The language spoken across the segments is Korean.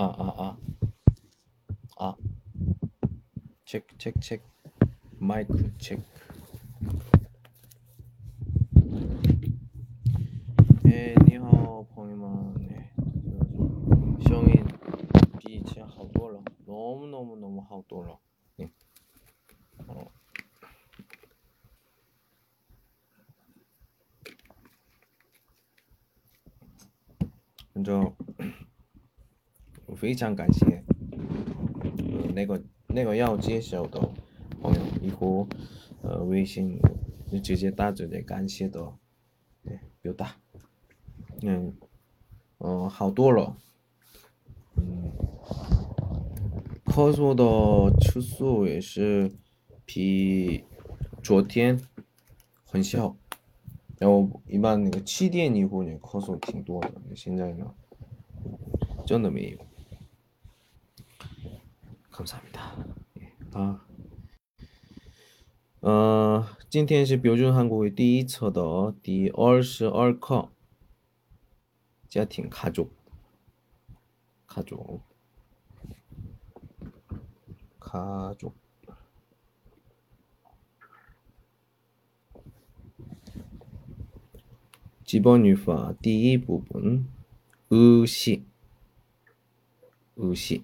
아, 아, 아. 아. 체크, 체크, 체크. 마이크 체크. 非常感谢呃那个那个要介绍的朋友，以后呃微信就直接打这里感谢的对表达，嗯呃好多了，嗯，咳嗽的次数也是比昨天很小，然后一般那个七点以后呢咳嗽挺多的，现在呢真的没有。 감사합니다. 예, 아, 어, 今天是标准韩国语第一册的第二十二课，家庭 가족 가족 가족 기본语法 第一部分 의식 의식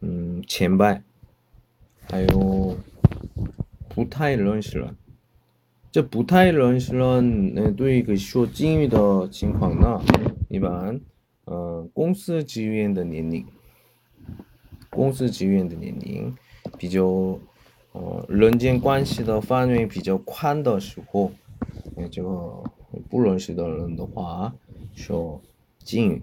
嗯，前辈，还有不太认识人。这不太认识人，呃，对一个说敬语的情况呢，一般，呃，公司职员的年龄，公司职员的年龄比较，呃，人间关系的范围比较宽的时候，呃，这个不认识的人的话，说敬语。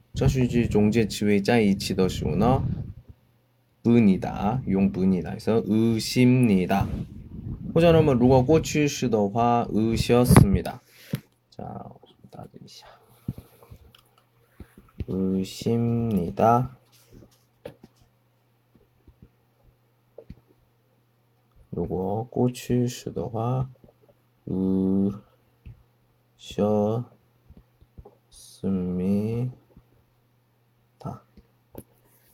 这是句中介词尾在一起的时候呢，本이다用本이다 해서 의심니다.或者呢么 如果 过去式的话 의셨습니다. 자, 따지자. 의심니다.如果 过去式的话 의셨습니다.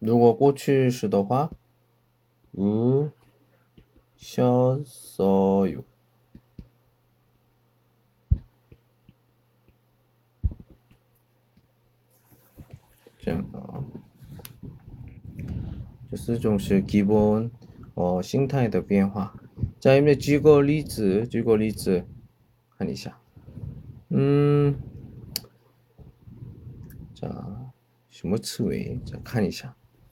如果过去式的话，으셨어 요。 这样啊，这四种是基本哦心态的变化。再有没有举个例子？举个例子，看一下。嗯，자什么词尾？再看一下。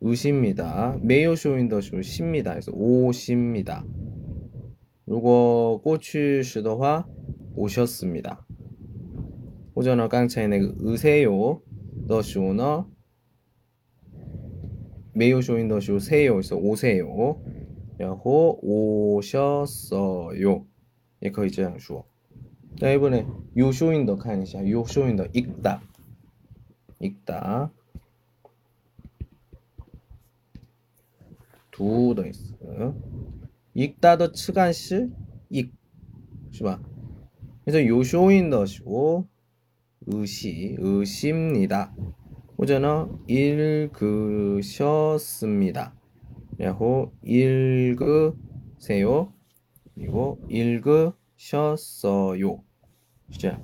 의십니다. 메이오 쇼인더쇼 십니다. 그래서 오십니다. 요거 꼬추시더화 오셨습니다. 호전어 깡차이네 그 의세요 더쇼너 메이오 쇼인더쇼 세요. 그래서 오세요. 야호 오셨어요. 예, 거의 제样 주어. 자 이번에 요쇼인더 칸이시야. 요쇼인더 읽다. 읽다. 두더 있어. 읽다더 츠간시 읽. 是吧? 그래서 요쇼인더시고 의시 의십니다. 호전어 읽으셨습니다. 그리고 읽으세요. 그리고 읽으셨어요. 是这样。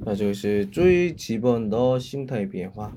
那就是最基本的心态变化。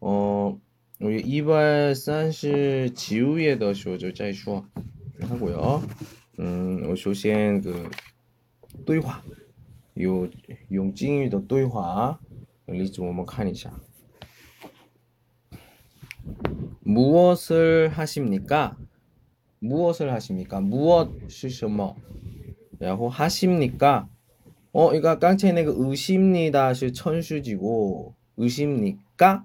哦，我一百三十七页的时候就再说。看过哟。嗯，我首先个对话，有用敬语的对话例子我们看一下。무엇을하십니까무엇을하십니까무엇是什么？然后하십니까 어, 이거 刚才那个 의십니다 是 천수지고 의십니까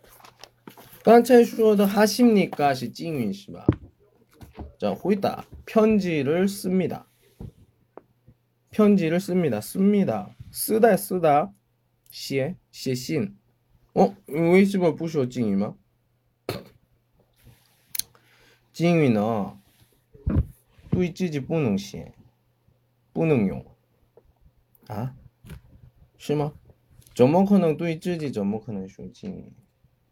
刚才说的하십니까是敬语是吧？자回答편지를씁니다 편지를씁니다씁니다 쓰다쓰다写写信哦，为什么不说敬语吗？敬语呢，对自己不能写，不能用啊？是吗？怎么可能对自己怎么可能说敬语？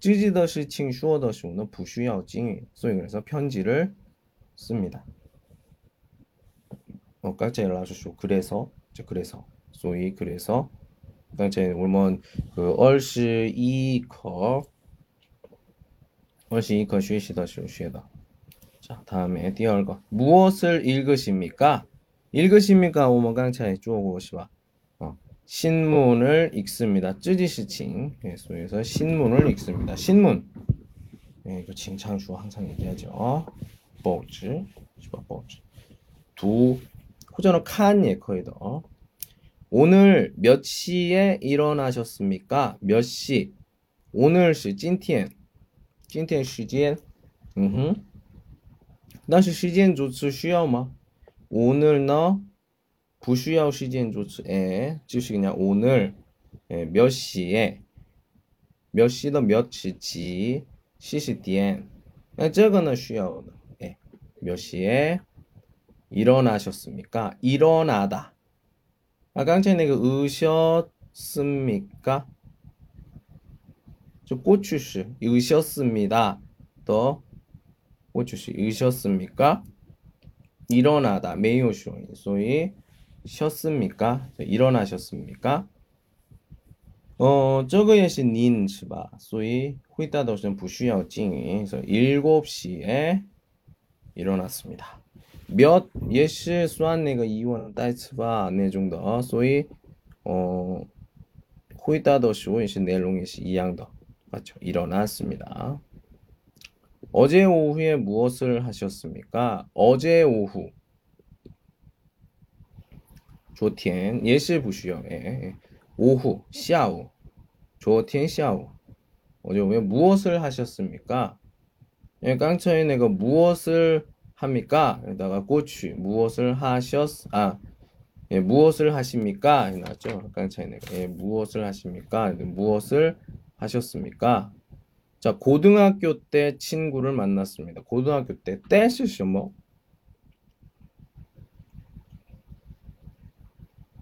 찌지더시 칭슈어더시 오너 부슈야오 찡이 소위 그래서 편지를 씁니다. 어, 까제 라주쇼 그래서 저 그래서 소위 그래서 그다음 제 울먼 그 얼시 이커 얼시 이커 쉬시다 쉬다 자 다음에 띠얼거 무엇을 읽으십니까? 읽으십니까? 오먼 강차에 쪼고 오시바 신문을 읽습니다. 쯔지시칭. 예, 소에서 신문을 읽습니다. 신문. 예, 이거 칭찬수 항상 얘기하죠. 报纸, 报纸. 두, 호전어 칸 예커이더. 오늘 몇 시에 일어나셨습니까? 몇 시? 오늘 시 찐티엔. 찐티엔 시간. 음. 但是时间主词需要吗? 오늘 부슈야오 시즌 조츠에 즉시 그냥 오늘 예, 몇 시에 몇 시도 몇 시지 시시디엔 아, 저거는 쉬어오다 예, 몇 시에 일어나셨습니까? 일어나다 아까 전에 그 으셨습니까? 저 꼬추시 으셨습니다 또 꼬추시 으셨습니까? 일어나다 매우 쉬워요 소위 쉬었습니까? 일어나셨습니까? 어, 저거예신 닌 시바 소이 후이따더신 부슈야오 찡이 그래서 7시에 일어났습니다. 몇 예시 수한 내가 이원 따이츠바 내 정도 소이 어 후이따더시 오이시 내롱이시 네 이양더 맞죠? 일어났습니다. 어제 오후에 무엇을 하셨습니까? 어제 오후 昨天也是不需要 예, 오후, 下午. 昨天下午. 어제 오후에 무엇을 하셨습니까? 예, 깡차이 내가 무엇을 합니까? 여기다가 고추 무엇을 하셨 아 예, 무엇을 하십니까? 나왔죠? 깡차이 내가 예, 무엇을 하십니까? 무엇을 하셨습니까? 자, 고등학교 때 친구를 만났습니다. 고등학교 때, 때시什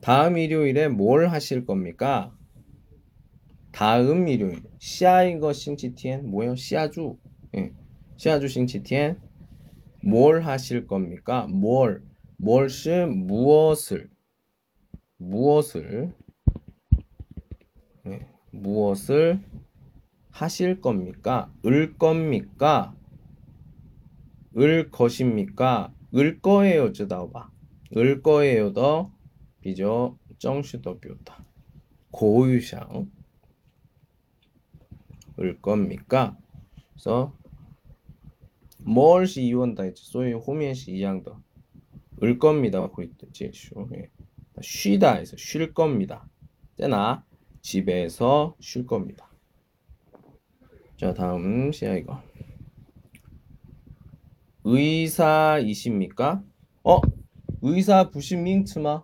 다음 일요일에 뭘 하실 겁니까? 다음 일요일. 시아이거 싱치티엔 뭐요? 시아주. 예. 시아주 싱치티엔 뭘 하실 겁니까? 뭘. 뭘시 무엇을 무엇을 예. 무엇을 하실 겁니까? 을 겁니까? 을 것입니까? 을 거예요, 쯔다오바. 을 거예요, 더. 비교 정슈더 뷰다. 고유상 을 겁니까? 그래서 뭘是 이원다 했지. 所以后面是一样的.을 겁니다. 会结束. 예. 쉬다 해서 쉴 겁니다. 잖아. 집에서 쉴 겁니다. 자, 다음 시야 이거. 의사이십니까? 어? 의사 부신 밍츠마?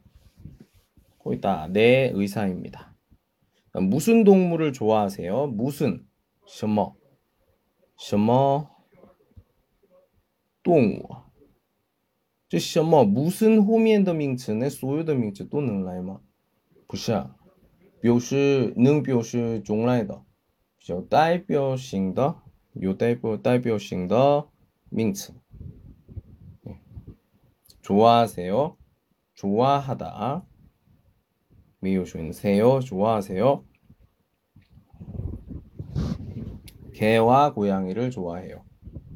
거기다네의사입니다 무슨 동물을 좋아하세요? 무슨 什么什么动物这什么무슨后面的名词那所有的名词都能来吗？不是啊。表示能表示种类的，有代表性的，有代表代表性的名词。좋아하세요좋아하다 미우신세요 좋아하세요? 개와 고양이를 좋아해요.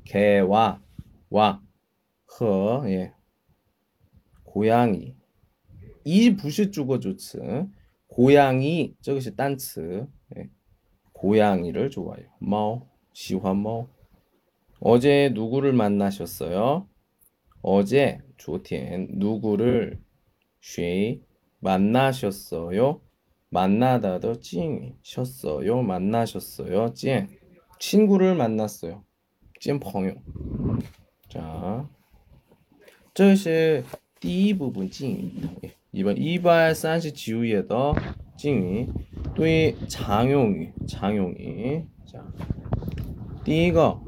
개와 와, 허, 예. 고양이. 이 부시 주거 조츠. 고양이, 저것이 단츠. 예. 고양이를 좋아해요. 마오, 시환 마오. 어제 누구를 만나셨어요? 어제 조티엔 누구를 쉬 만나셨어요? 만나다도 찡셨어요? 만나셨어요? 찡 친구를 만났어요. 찡朋友 자, 这是第一部分敬语。 이번 2발39页的 징위 또이 장용이 장용이 자, 第一个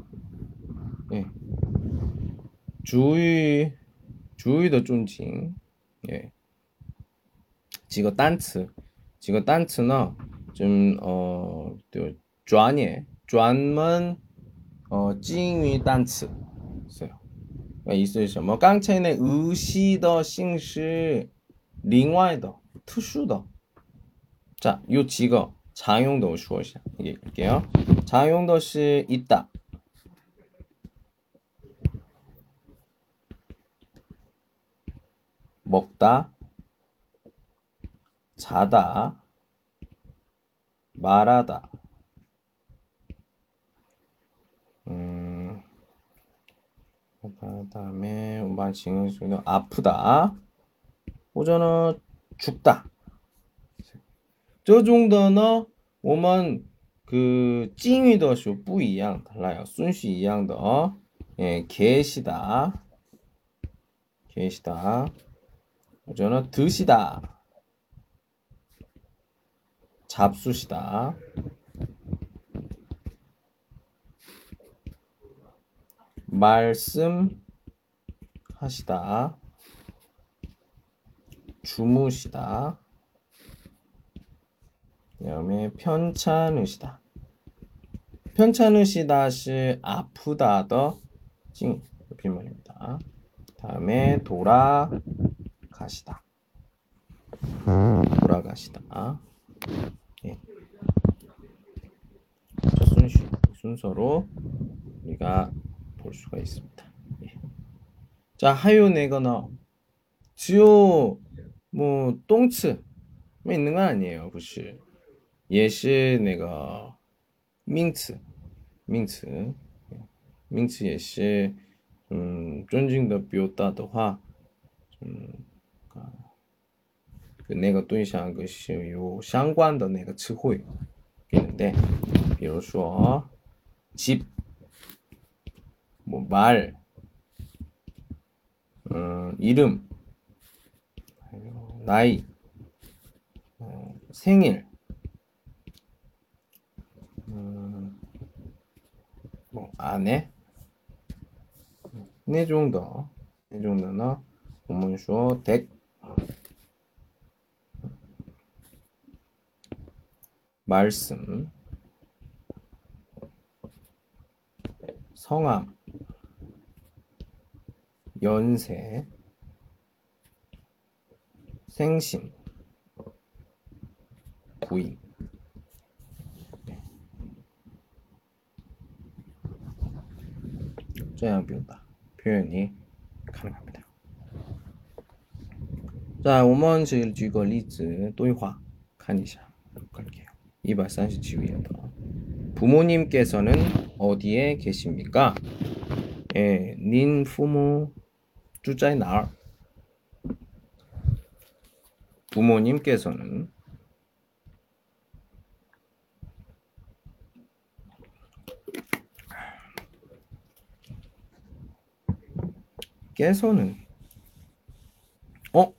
예. 주의 주의的 존칭 예. 几个单词，几个单词呢，就专业专门呃敬语单词，是意思是什么？刚才那의시的姓氏另外的、特殊的，자有几个常用的说一下，给给啊，常用的是있다 먹다 자다, 말하다. 음, 그다음에 음반 징은 소리는 아프다. 오전은 죽다. 저 정도는 오만 그 찡이더 쇼뿌 이양 달라요. 순시 이양더 예, 계시다. 계시다. 오전은 드시다. 잡수시다. 말씀하시다. 주무시다. 그다음에 편찮으시다. 편찮으시다 시 아프다 더찡 빈말입니다. 다음에 돌아가시다. 돌아가시다. 예. 저 순시, 순서로 우리가 볼 수가 있습니다. 예. 자, 하요 내거나 지오 뭐 똥츠 뭐 있는 건 아니에요, 그시 예시 내가 민츠 민츠 민츠 예. 예시 음 존징 더 비오다 더화 음 跟那个对象个是有相关的那个词汇，对不对？比如说，집 뭐， 말， 嗯，이름还有나이 음， 생 일。 음, 뭐 안에 네 정도 네 정도는 본문쇼 덱 말씀 성함 연세 생신 부인 这样表达 표현이 가능합니다. 자, 我们举个例子对话看一下 볼게요. 237页더 부모님께서는 어디에 계십니까? 예, 닌 부모 주자의 날 부모님께서는 깨서는 어?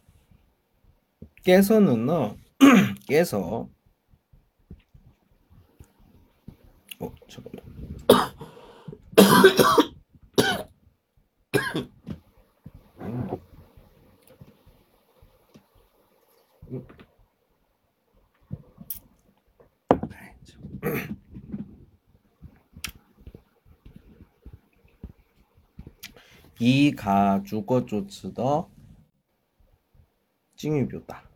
깨서는 어 깨서 어 잠깐만 이 가주거 조츠더 찡유표다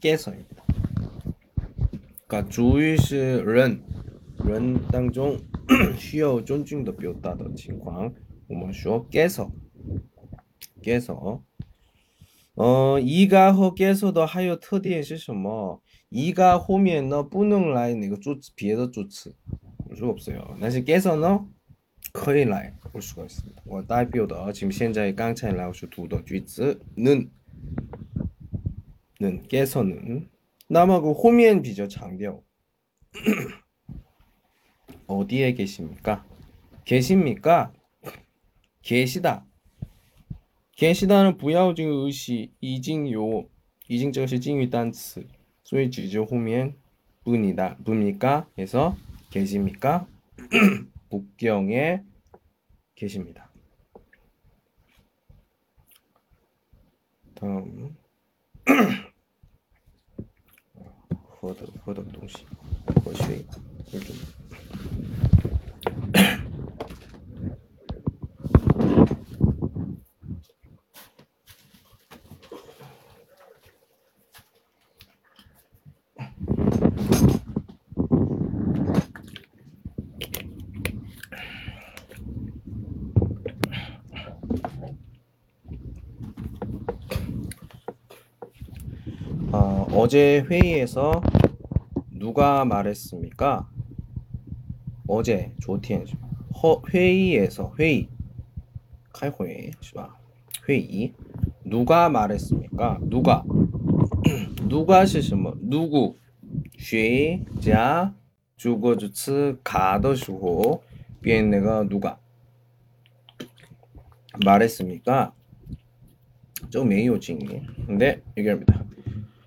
깨서입니다. 그러니까 주의是 人人当中需要尊敬的表达的情况，我们说깨서 깨서 어 이가 和 깨서도 还有特点是什么？ 이가 后面呢不能来那个助词别的助词，수 없어요。但是 깨서는 可以来볼 수가 있습니다. 我代表的 지금 현재 刚才老师读的句子는 는 깨서는 남하고 호면 비저 장벽 어디에 계십니까? 계십니까? 계시다. 계시다는 부야오징 의시 이징요 이징这是 징위 단词 所以只就后面 분이다. 뭡니까? 해서 계십니까? 북경에 계십니다. 다음 허덕 허덕 동시 거시좀 어제 회의에서 누가 말했습니까? 어제 조티엔 회의에서 회의. 칼호에 회의. 누가 말했습니까? 누가? 누가 시시뭐 누구? 쉐자 주거주츠 가더시호. 비엔네가 누가? 말했습니까? 좀 매우 징이. 근데 네, 얘기합니다.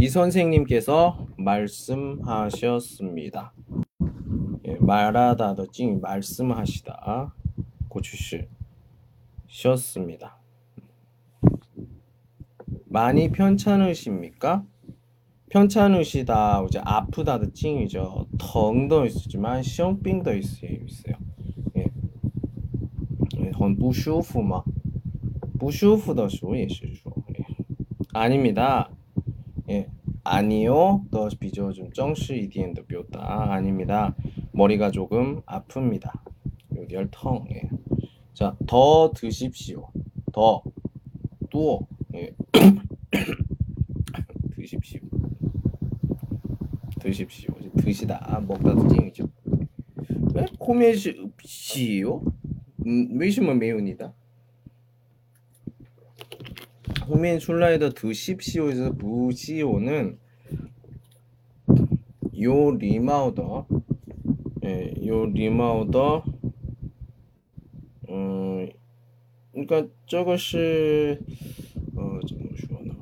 이 선생님께서 말씀하셨습니다. 예, 말하다 더찡 말씀하시다 고추시 셨습니다. 많이 편찮으십니까? 편찮으시다 이제 아프다도 찡이죠. 덩도 있지만 시험빙도 있어요. 있어요. 예. 很不舒服吗?不舒服的时候也是说 예. 아닙니다. 예. 아니요. 더 비교 좀 정시 이디엔더 뼈다. 아닙니다. 머리가 조금 아픕니다. 요디얼 텅. 예. 자, 더 드십시오. 더. 또. 예. 드십시오. 드십시오. 드시다. 먹다 찡이죠. 왜 코메시요? 음, 왜시면 매운이다. 호민 슐라이더 두 십시오에서 무시오는 요 리마우더 예, 요 리마우더 어, 그러니까 저것이 어, 잠시만요.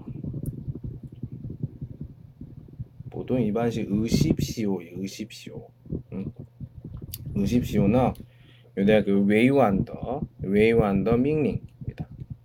보통 일반식 의십시오, 의십시오, 응? 의십시오나 요대학 그 웨이완더, 웨이완더 밍링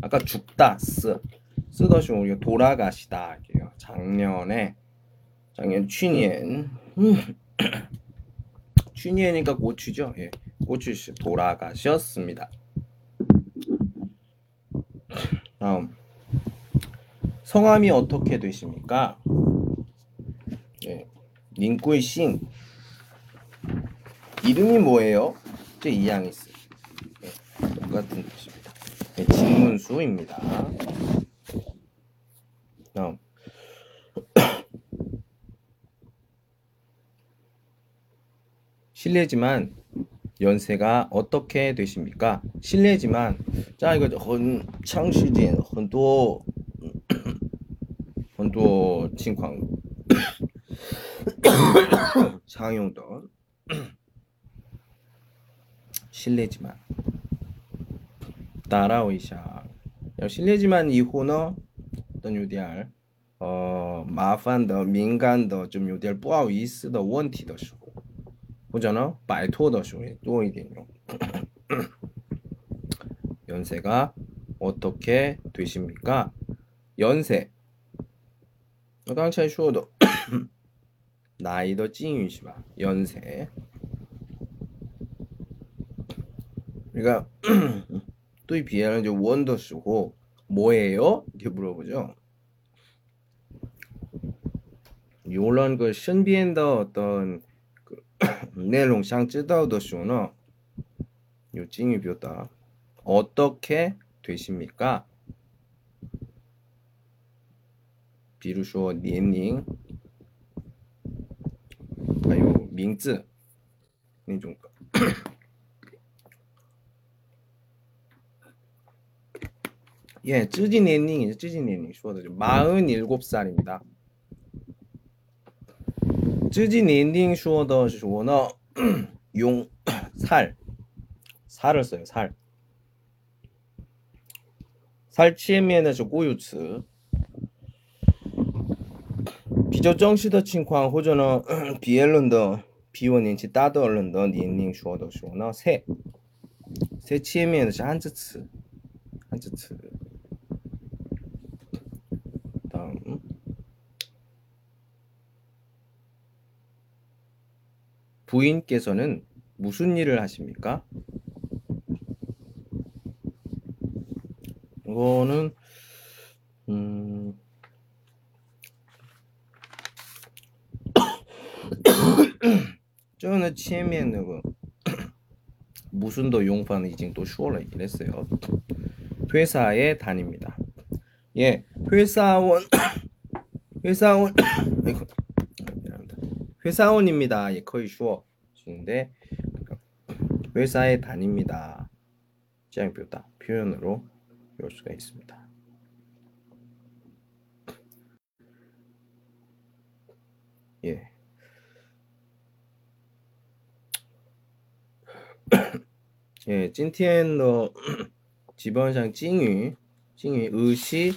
아까 죽다 쓰 쓰더시 우리가 돌아가시다 할게요. 작년에 작년 취년 취년이니까 고추죠. 예, 고추 돌아가셨습니다. 다음 성함이 어떻게 되십니까? 예, 닝구이싱 이름이 뭐예요? 제 이양이스 예, 똑같은 뜻입니다. 네, 직문수입니다. 다음 실례지만 연세가 어떻게 되십니까? 실례지만 자 이거 很长时间很多很多情况常用的 실례지만 따라오이샤 실례지만 이 호너 어떤 요디알 어 마판더 민간더 좀 요디알 뿌아우 이스더 원티더 쇼. 보잖아? 말토더 쇼에 또 이게요 연세가 어떻게 되십니까? 연세. 깡차이 쇼더. 나이더 찡이시바 연세. 그러니까 또 이 비아는 이제 원도 쓰고 뭐예요? 이렇게 물어보죠. 요런 그 신비엔더 어떤 그 내용 상지다우더 쇼너 요 찡이 뷰다 어떻게 되십니까? 비루쇼 니엔닝 아유 밍즈 那种 예, 쯔지네님, 쯔지네님, 쇼더죠. 47살입니다. 쯔지네님 쇼더 쇼너 용, 살. 살을 써요, 살. 살치에면은 꼬유츠. 비저정시더 칭광 호전어 비엘런더 비원인치 따더얼런더 니닝 쇼더 쇼너 새. 새치에면은 한쯔츠. 한쯔츠. 부인께서는 무슨 일을 하십니까? 이거는 음, 저는 치에미에는 무슨 더 용판은 이징 또 슈어라 이랬어요. 회사에 다닙니다. 예, 회사원 회사원 회사원입니다. 예, 거의 주어. 주는데 회사에 다닙니다. 시장 표다 표현으로 외울 수가 있습니다. 예. 예, 찐티엔더 지번상 찡위 찡위 의시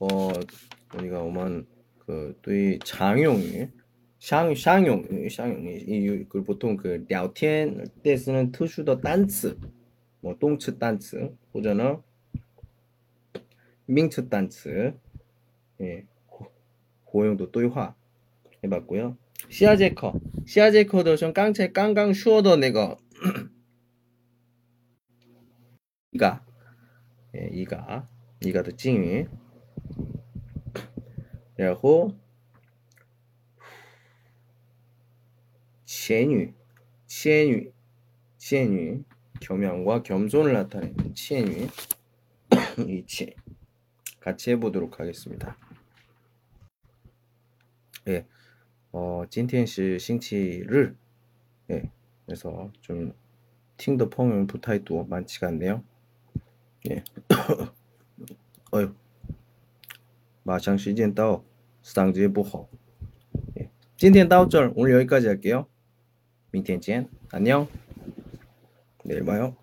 어 우리가 오만 그 또이 장용이 商商用语、商用语，이 그 보통 그 聊天때 쓰는 特殊的单词，뭐动词单词或者呢名词单词， 예, 고용도 对话 해봤고요. 시아제커, 시아제커도 좀 깡체 깡깡 슈어더 내가 이가, 예, 이가, 이가 더 찡이. 치엔유, 치엔유, 치엔유, 겸양과 겸손을 나타내는 치엔유, 이치 같이 해보도록 하겠습니다. 예, 어, 찐텐시 싱치를 예, 그래서 좀 팅더 펑을 부타이도 많지가 않네요. 예, 어휴, 마상 시즌 따오, 스당지에 보호. 예, 찐텐 따오절 오늘 여기까지 할게요. 明天见. 안녕. 내일 봐요.